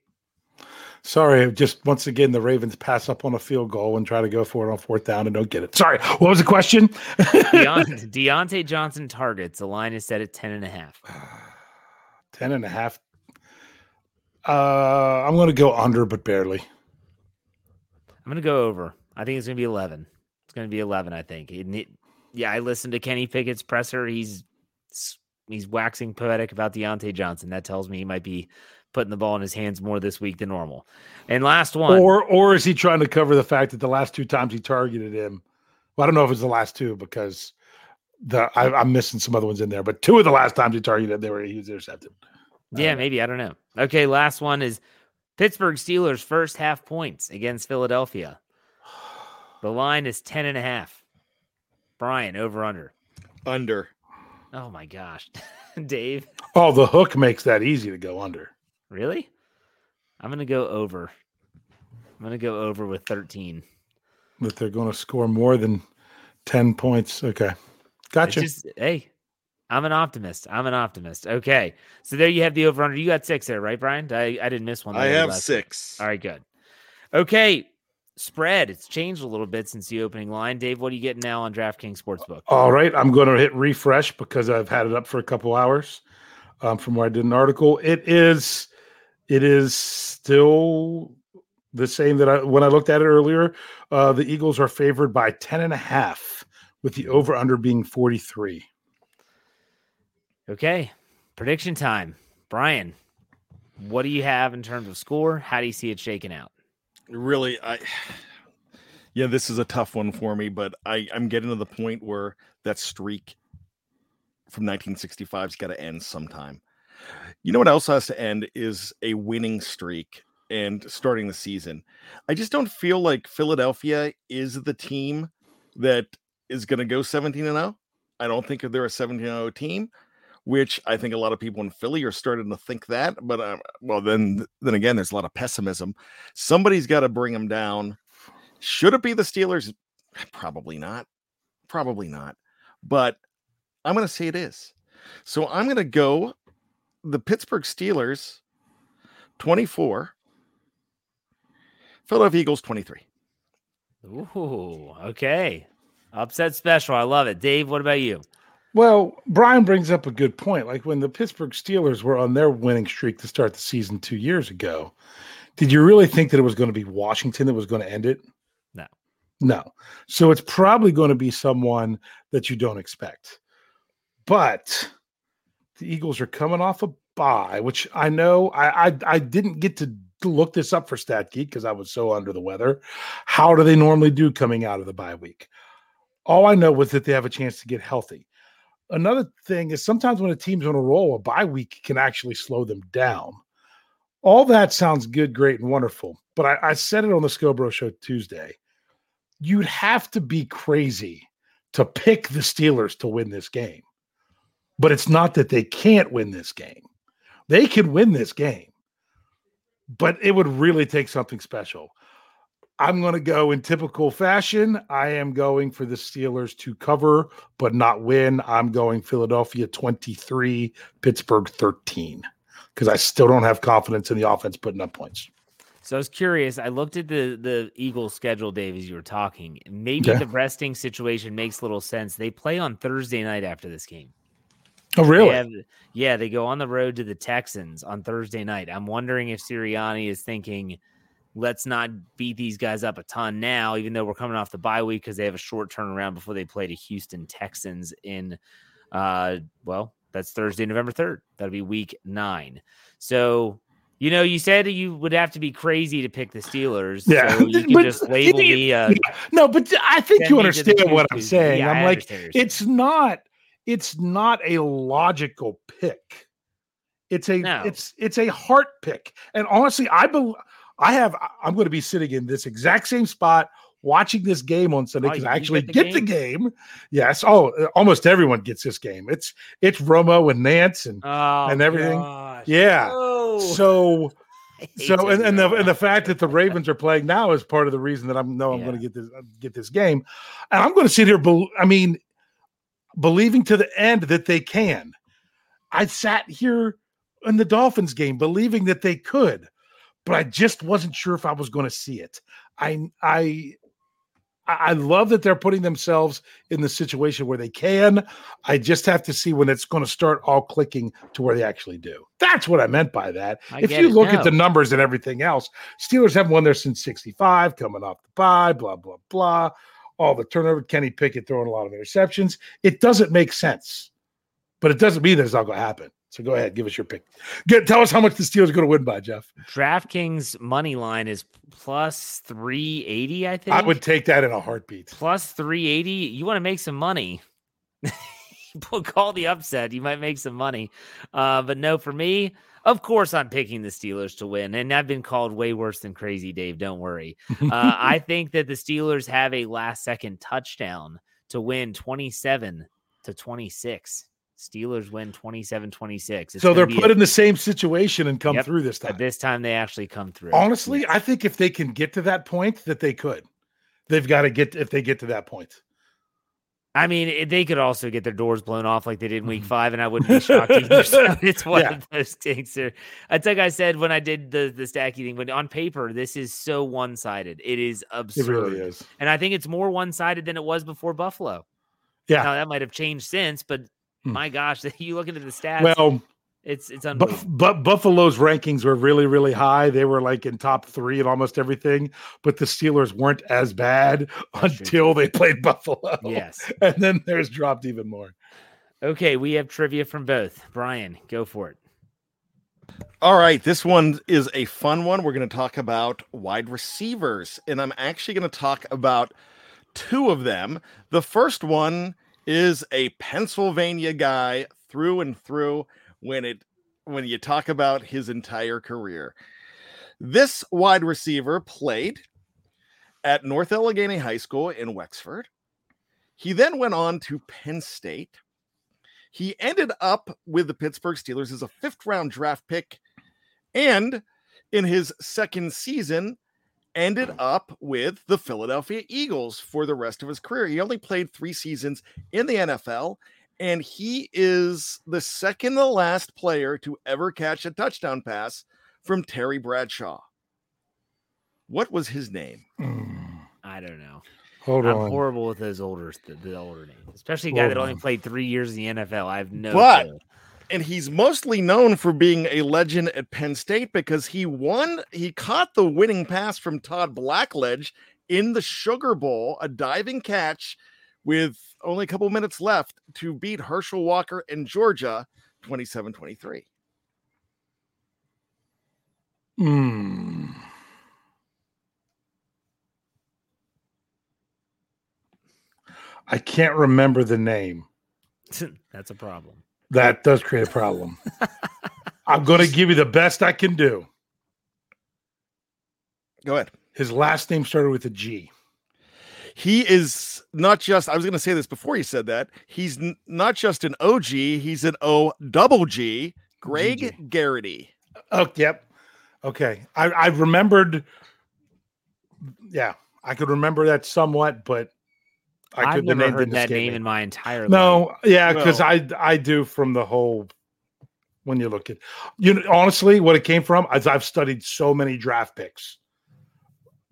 Sorry, just once again, the Ravens pass up on a field goal and try to go for it on fourth down and don't get it. Sorry, what was the question? Deont- Diontae Johnson targets. The line is set at 10 and a half. 10 and a half. Uh, I'm going to go under, but barely. I'm going to go over. I think it's going to be 11. It's going to be 11, I think. It- yeah, I listened to Kenny Pickett's presser. He's he's waxing poetic about Diontae Johnson. That tells me he might be putting the ball in his hands more this week than normal. And last one. Or or is he trying to cover the fact that the last two times he targeted him? Well, I don't know if it's the last two because the I, I'm missing some other ones in there, but two of the last times he targeted, they were he was intercepted. Yeah, uh, maybe. I don't know. Okay, last one is Pittsburgh Steelers first half points against Philadelphia. The line is 10 and a half. Bryan, over under. Under. Oh my gosh. Dave, Oh, the hook makes that easy to go under. Really? I'm going to go over. I'm going to go over with 13. That they're going to score more than ten points. Okay, gotcha. just, hey, I'm an optimist. I'm an optimist. Okay. So there you have the over under. You got six there, right, Bryan? I, I didn't miss one. I have last week. six. All right, good. Okay. Spread. It's changed a little bit since the opening line. Dave, what are you getting now on DraftKings Sportsbook? All right, I'm going to hit refresh because I've had it up for a couple hours um, from where I did an article. It is, it is still the same that I when I looked at it earlier. Uh, the Eagles are favored by 10 and a half, with the over under being 43. Okay. Prediction time. Bryan, what do you have in terms of score? How do you see it shaking out? Really, I yeah, this is a tough one for me, but I I'm getting to the point where that streak from 1965's got to end sometime. You know what else has to end is a winning streak and starting the season. I just don't feel like Philadelphia is the team that is going to go 17 and 0. I don't think they're a 17 0 team, which I think a lot of people in Philly are starting to think that. But uh, well, then then again, there's a lot of pessimism. Somebody's got to bring them down. Should it be the Steelers? Probably not. Probably not. But I'm going to say it is. So I'm going to go the Pittsburgh Steelers 24, Philadelphia Eagles 23. Ooh, okay. Upset special. I love it. Dave, what about you? Well, Bryan brings up a good point. Like when the Pittsburgh Steelers were on their winning streak to start the season two years ago, did you really think that it was going to be Washington that was going to end it? No. No. So it's probably going to be someone that you don't expect. But the Eagles are coming off a bye, which I know I I, I didn't get to look this up for StatGeek because I was so under the weather. How do they normally do coming out of the bye week? All I know was that they have a chance to get healthy. Another thing is sometimes when a team's on a roll, a bye week can actually slow them down. All that sounds good, great, and wonderful. But I, I said it on the Scobro show Tuesday. You'd have to be crazy to pick the Steelers to win this game. But it's not that they can't win this game. They can win this game. But it would really take something special. I'm going to go in typical fashion. I am going for the Steelers to cover, but not win. I'm going Philadelphia 23, Pittsburgh 13, because I still don't have confidence in the offense putting up points. So I was curious. I looked at the the Eagles schedule, Dave, as you were talking. Maybe Yeah. the resting situation makes little sense. They play on Thursday night after this game. Oh, They really? have- yeah, they go on the road to the Texans on Thursday night. I'm wondering if Sirianni is thinking, let's not beat these guys up a ton now, even though we're coming off the bye week because they have a short turnaround before they play the Houston Texans in, uh, well, that's Thursday, November 3rd. That'll be week nine. So, you know, you said you would have to be crazy to pick the Steelers. Yeah. So you can But- just label me. Uh, no, but I think you me to the understand what I'm saying. Yeah, I'm I like, understand what you're saying. it's not, it's not a logical pick. It's a, No. it's, it's a heart pick. And honestly, I believe I have, I'm going to be sitting in this exact same spot watching this game on Sunday Oh, because you I actually get get the the, game. Yes. Oh, almost everyone gets this game. It's, it's Romo and Nantz and, oh, and everything. gosh. Yeah. No. So So and, and the and the fact that the Ravens are playing now is part of the reason that I'm know I'm going to get this get this game, and I'm going to sit here. I mean, believing to the end that they can. I sat here in the Dolphins game believing that they could, but I just wasn't sure if I was going to see it. I I I love that they're putting themselves in the situation where they can. I just have to see when it's going to start all clicking to where they actually do. That's what I meant by that. I if you look now. at the numbers and everything else, Steelers haven't won there since 65, coming off the bye, blah, blah, blah. All the turnover, Kenny Pickett throwing a lot of interceptions. It doesn't make sense, but it doesn't mean that it's not going to happen. So go ahead, give us your pick. Get, tell us how much the Steelers are going to win by, Jeff. DraftKings money line is plus 380, I think. I would take that in a heartbeat. plus 380. You want to make some money. Call the upset. You might make some money. Uh, but no, for me, of course, I'm picking the Steelers to win. And I've been called way worse than crazy, Dave. Don't worry. Uh, I think that the Steelers have a last second touchdown to win 27 to 26. Steelers win 27 26. So they're put in the same situation and come through this time. This time they actually come through. Honestly, I think if they can get to that point, that they could. They've got to get if they get to that point. I mean, they could also get their doors blown off like they did in week five, and I wouldn't be shocked either. So it's one Mm-hmm. Yeah. of those things. There, it's like I said when I did the the stacky thing. But on paper, this is so one sided. It is absurd. It really is. and I think it's more one sided than it was before Buffalo. Yeah. now that might have changed since, but Hmm. my gosh, you look into the stats. Well, it's it's unbelievable. but Buffalo's rankings were really, really high. They were like in top three in almost everything, but the Steelers weren't as bad until they played Buffalo. Yes. And then theirs dropped even more. Okay, we have trivia from both. Bryan, go for it. All right, this one is a fun one. We're going to talk about wide receivers, and I'm actually going to talk about two of them. The first one is a Pennsylvania guy through and through when it when you talk about his entire career. This wide receiver played at North Allegheny High School in Wexford. He then went on to Penn State. He ended up with the Pittsburgh Steelers as a fifth round draft pick. And in his second season, ended up with the Philadelphia Eagles for the rest of his career. He only played three seasons in the NFL, and he is the second to last player to ever catch a touchdown pass from Terry Bradshaw. What was his name? Mm. I don't know. Hold I'm on. horrible with those older the, the older names, especially a guy that Hold only played three years in the NFL. I have no but clue. and he's mostly known for being a legend at Penn State because he won he caught the winning pass from Todd Blackledge in the Sugar Bowl, a diving catch with only a couple minutes left to beat Herschel Walker and Georgia 27-23. Hmm. I can't remember the name. That's a problem. That does create a problem. I'm going to give you the best I can do. Go ahead. His last name started with a G. He is not just I was going to say this before he said that. He's n- not just an OG, he's an O double G, Greg Garrity. Oh, yep. Okay. I, I remembered. Yeah, I could remember that somewhat, but I I've could the never heard that escape name me. in my entire life. No, yeah, because Well- I I do from the whole when you look at you know honestly what it came from is I've studied so many draft picks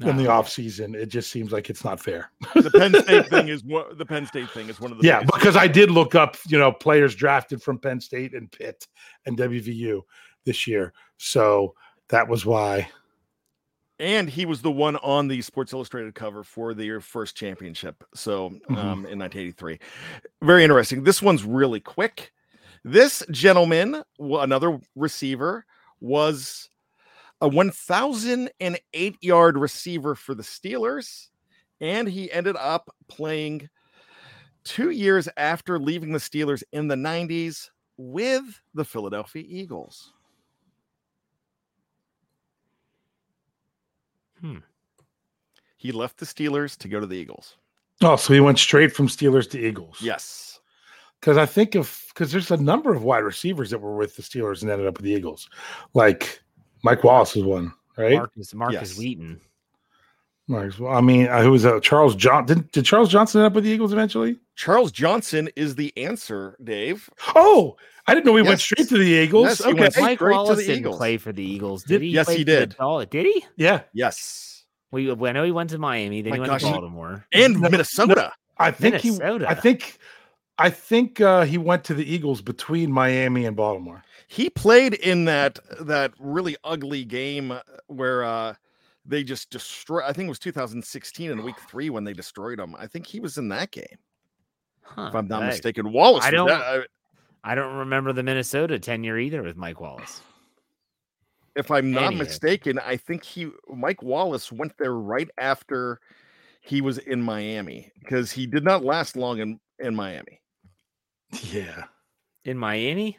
in the off season. It just seems like it's not fair. The Penn State thing is one the Penn State thing is one of the yeah, biggest- because I did look up, you know, players drafted from Penn State and Pitt and WVU this year. So that was why. and he was the one on the Sports Illustrated cover for their first championship. So Mhm. um, in 1983, very interesting. This one's really quick. This gentleman, another receiver, was a 1,008 yard receiver for the Steelers, and he ended up playing two years after leaving the Steelers in the 90s with the Philadelphia Eagles. Hmm. He left the Steelers to go to the Eagles. Oh, so he went straight from Steelers to Eagles. Yes. Because I think of because there's a number of wide receivers that were with the Steelers and ended up with the Eagles, like Mike Wallace is one, right? Markus Markus Yes. Wheaton. Markus, well, I mean, uh, who was that? Charles John? Did, did Charles Johnson end up with the Eagles eventually? Charles Johnson is the answer, Dave. Oh, I didn't know he went straight to the Eagles. Yes, okay. Mike straight to Wallace the didn't Eagles. play for the Eagles, Did- did he? yes, Play he did. Did he? yeah, Yes. We, I know he went to Miami, then My he went gosh, to Baltimore. And No, Minnesota. I think Minnesota. he. I think. I think uh, he went to the Eagles between Miami and Baltimore. He played in that that really ugly game where uh they just destroyed I think it was 2016 in week 3 when they destroyed him. I think he was in that game. Huh, If I'm not hey, mistaken. Wallace I don't- that- uh, I don't remember the Minnesota tenure either with Mike Wallace. if I'm not Anywho. mistaken, I think he Mike Wallace went there right after he was in Miami because he did not last long in in Miami. Yeah. In Miami,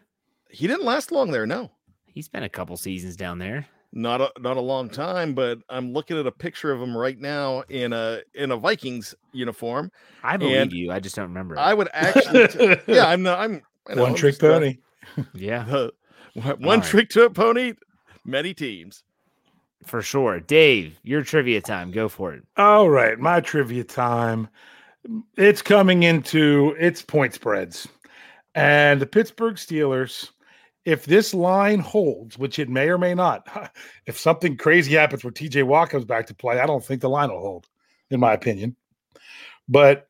He didn't last long there, no. he spent a couple seasons down there. Not a not a long time, but I'm looking at a picture of him right now in a in a Vikings uniform. I believe you. I just don't remember. it. I would actually t- yeah, I'm not I'm I know, One I'm trick just, uh, pony. yeah, uh, one All right. trick to a pony, many teams. for sure. Dave, your trivia time. Go for it. All right, my trivia time. It's coming into its point spreads. And the Pittsburgh Steelers, if this line holds, which it may or may not, if something crazy happens where TJ Watt comes back to play, I don't think the line will hold, in my opinion. But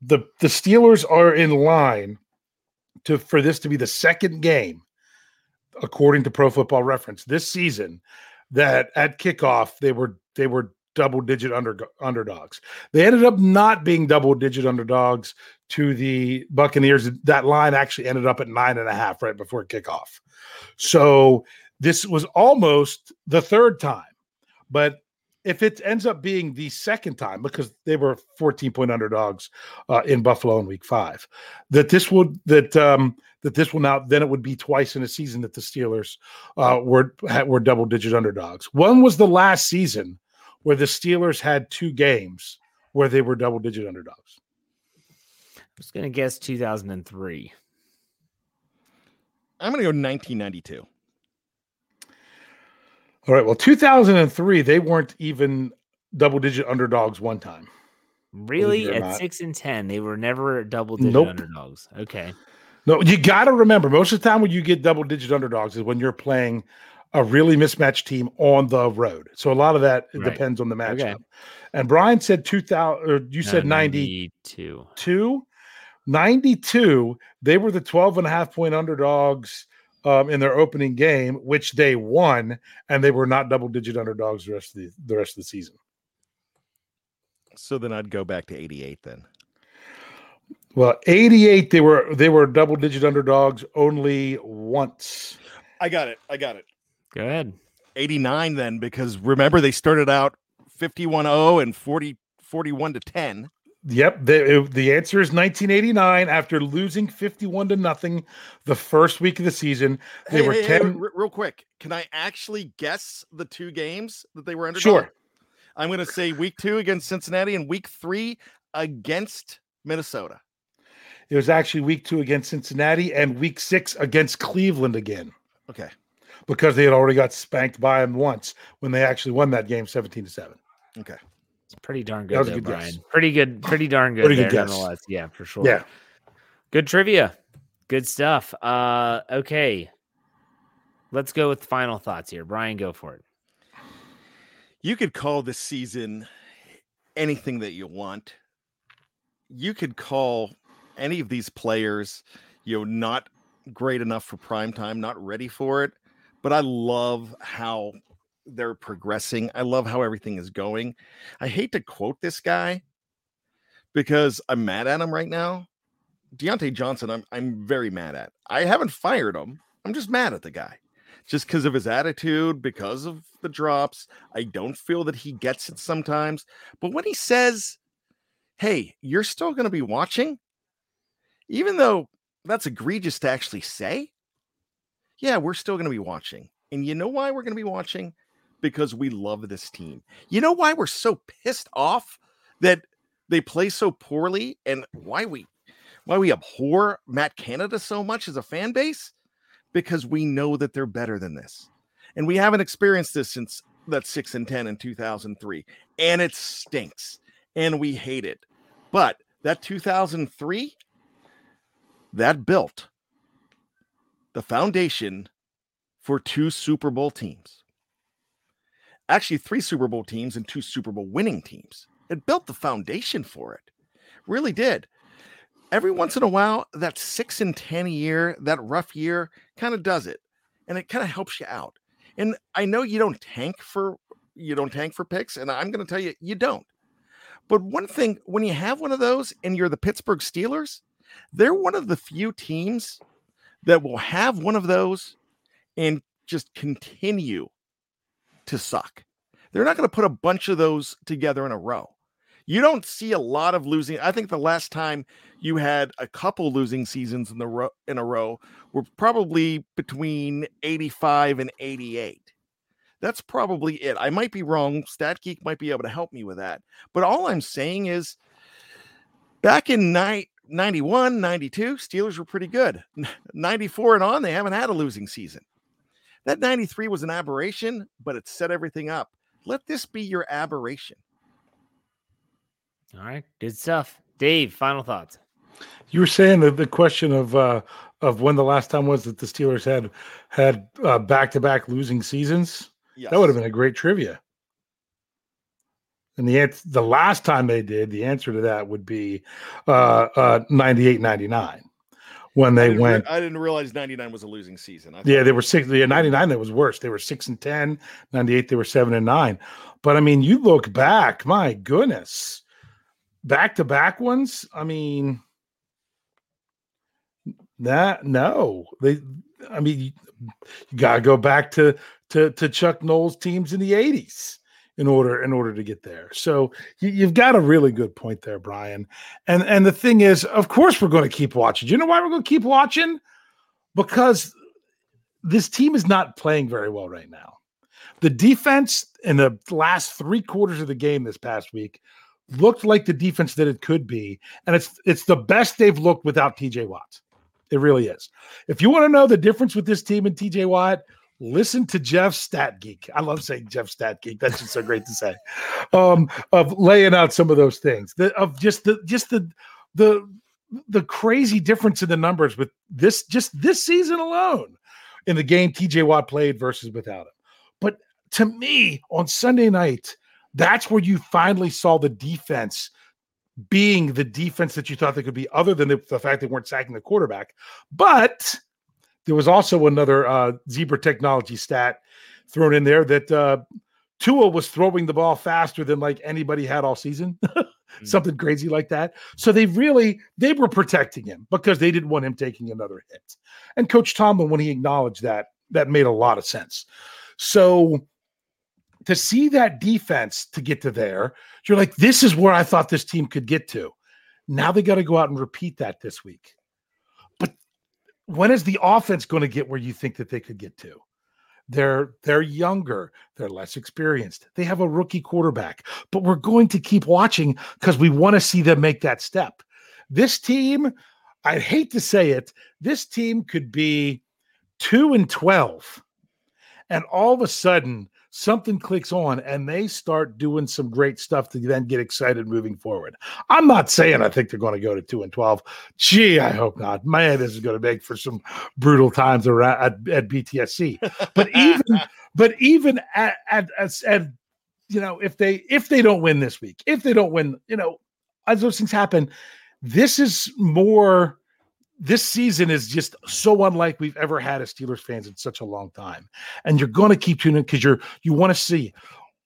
the the Steelers are in line to for this to be the second game, according to Pro Football Reference, this season that at kickoff they were they were double digit under, underdogs. They ended up not being double digit underdogs to the Buccaneers. That line actually ended up at nine and a half right before kickoff. So this was almost the third time. But if it ends up being the second time, because they were 14 point underdogs uh, in Buffalo in week five, that this would that um that this will now then it would be twice in a season that the Steelers uh, were were double digit underdogs. One was the last season where the Steelers had two games where they were double digit underdogs. I was gonna guess 2003. I'm gonna go 1992. All right. Well, 2003, they weren't even double digit underdogs one time. Really? At not. six and ten, they were never double digit Nope. underdogs. Okay. No, you got to remember most of the time when you get double digit underdogs is when you're playing a really mismatched team on the road. So a lot of that Right. depends on the matchup. Okay. And Bryan said 2000, or you No, said 92. 92 92 they were the 12 and a half point underdogs um, in their opening game which they won and they were not double digit underdogs the rest of the, the rest of the season So then I'd go back to 88 then. well 88 they were they were double digit underdogs only once I got it. I got it. Go ahead. 89 then because remember they started out 51-0 and 40 41 to 10. yep the, the answer is 1989 after losing 51 to nothing the first week of the season they Hey, were hey, hey, 10 re- real quick. Can I actually guess the two games that they were under? Sure. I'm going to say week 2 against Cincinnati and week 3 against Minnesota. it was actually week two against cincinnati and week six against cleveland again Okay. Because they had already got spanked by him once when they actually won that game 17 to 7. Okay. It's pretty darn good, That good, was a good Bryan. guess. Pretty good. Pretty darn good. Pretty there, good guess. nonetheless. Yeah, for sure. Yeah. Good trivia. Good stuff. Uh, okay. Let's go with final thoughts here. Bryan, go for it. You could call this season anything that you want. You could call any of these players, you know, not great enough for prime time, not ready for it. But I love how they're progressing. I love how everything is going. I hate to quote this guy because I'm mad at him right now. Diontae Johnson, I'm I'm very mad at. I haven't fired him. I'm just mad at the guy. Just because of his attitude, because of the drops. I don't feel that he gets it sometimes. But when he says, Hey, you're still going to be watching, even though that's egregious to actually say, yeah, we're still going to be watching. And you know why we're going to be watching? Because we love this team. You know why we're so pissed off that they play so poorly and why we why we abhor Matt Canada so much as a fan base? Because we know that they're better than this. And we haven't experienced this since that 6 and 10 in 2003. And it stinks. And we hate it. But that 2003 that built the foundation for two Super Bowl teams. Actually, three Super Bowl teams and two Super Bowl winning teams. It built the foundation for it. Really did. Every once in a while, that six and 10 year, that rough year kind of does it. And it kind of helps you out. And I know you don't tank for you don't tank for picks, and I'm going to tell you, you don't. But one thing, when you have one of those and you're the Pittsburgh Steelers, they're one of the few teams that will have one of those and just continue to suck. They're not going to put a bunch of those together in a row. You don't see a lot of losing. I think the last time you had a couple losing seasons in the row in a row were probably between 85 and 88. That's probably it. I might be wrong. StatGeek might be able to help me with that. But all I'm saying is back in night 91, 92, Steelers were pretty good. 94 and on, they haven't had a losing season. That 93 was an aberration, but it set everything up. Let this be your aberration. All right, good stuff. Dave, final thoughts. You were saying that the question of uh, of when the last time was that the Steelers had had back to back losing seasons. Yes. That would have been a great trivia. And the answer, the last time they did, the answer to that would be uh, uh, 98 99 when they I went. Re- I didn't realize 99 was a losing season. yeah, they were six. Yeah, 99 that was worse. They were six and 10. 98 they were seven and nine. But I mean, you look back, my goodness, back to back ones. I mean, that no, they. I mean, you, got to go back to to to Chuck Noll's teams in the 80s in order in order to get there. So you, have got a really good point there, Bryan. And and the thing is, of course, we're going to keep watching. Do you know why we're going to keep watching? Because this team is not playing very well right now. The defense in the last three quarters of the game this past week looked like the defense that it could be, and it's it's the best they've looked without TJ Watt. It really is. If you want to know the difference with this team and TJ Watt, listen to Jeff Stat Geek. I love saying Jeff Stat Geek. That's just so great to say. Um, of laying out some of those things, the, of just the just the the the crazy difference in the numbers with this just this season alone in the game TJ Watt played versus without him. But to me, on Sunday night, that's where you finally saw the defense being the defense that you thought they could be, other than the, the fact they weren't sacking the quarterback. But there was also another uh, zebra technology stat thrown in there that uh, Tua was throwing the ball faster than like anybody had all season. Mm. Something crazy like that. So they really they were protecting him because they didn't want him taking another hit. And Coach Tomlin, when he acknowledged that, that made a lot of sense. So to see that defense to get to there, you're like, this is where I thought this team could get to. Now they got to go out and repeat that this week when is the offense going to get where you think that they could get to? They're they're younger, they're less experienced. They have a rookie quarterback, but we're going to keep watching because we want to see them make that step. This team, I hate to say it, this team could be two and twelve, and all of a sudden something clicks on and they start doing some great stuff to then get excited moving forward. I'm not saying I think they're going to go to 2 and 12. Gee, I hope not. Man, this is going to make for some brutal times around at, at BTSC. But even but even at, at, at, at you know, if they if they don't win this week, if they don't win, you know, as those things happen, this is more this season is just so unlike we've ever had as Steelers fans in such a long time. And you're going to keep tuning because you're you want to see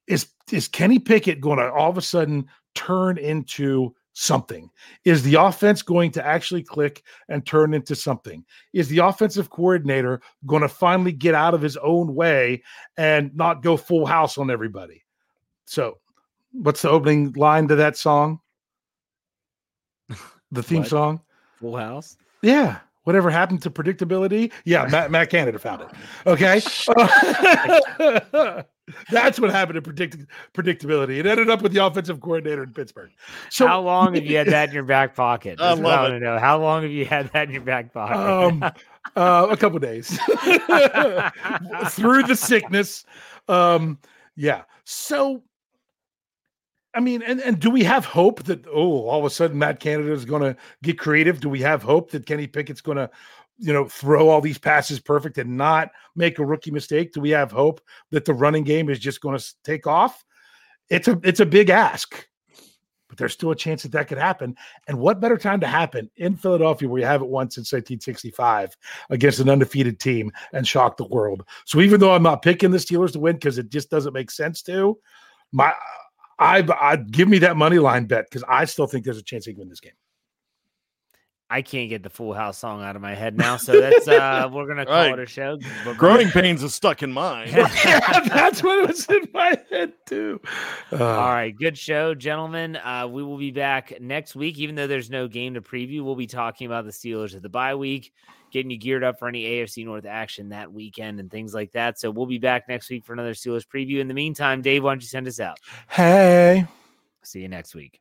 is is Kenny Pickett going to all of a sudden turn into something? Is the offense going to actually click and turn into something? Is the offensive coordinator going to finally get out of his own way and not go full house on everybody? So, what's the opening line to that song? The theme what? song? Full House. Yeah. Whatever happened to predictability? Yeah, Matt, Matt Canada found it. Okay. That's what happened to predict predictability. It ended up with the offensive coordinator in Pittsburgh. So how long have you had that in your back pocket? I That's what I love want to know. How long have you had that in your back pocket? Um, uh, a couple days through the sickness. Um, yeah. So, I mean, and, and do we have hope that oh, all of a sudden Matt Canada is going to get creative? Do we have hope that Kenny Pickett's going to, you know, throw all these passes perfect and not make a rookie mistake? Do we have hope that the running game is just going to take off? It's a it's a big ask but there's still a chance that that could happen. And what better time to happen in Philadelphia, where you have it once since 1965 against an undefeated team and shock the world? So even though I'm not picking the Steelers to win because it just doesn't make sense to, my I I give me that money line bet because I still think there's a chance they can win this game. I can't get the Full House song out of my head now, so that's uh we're gonna call Right. it a show. But- Growing pains is stuck in mine. yeah, that's what was in my head too. Uh, All right, good show, gentlemen. Uh, we will be back next week. Even though there's no game to preview, we'll be talking about the Steelers at the bye week, getting you geared up for any AFC North action that weekend and things like that. So we'll be back next week for another Steelers preview. In the meantime, Dave, why don't you send us out? Hey. See you next week.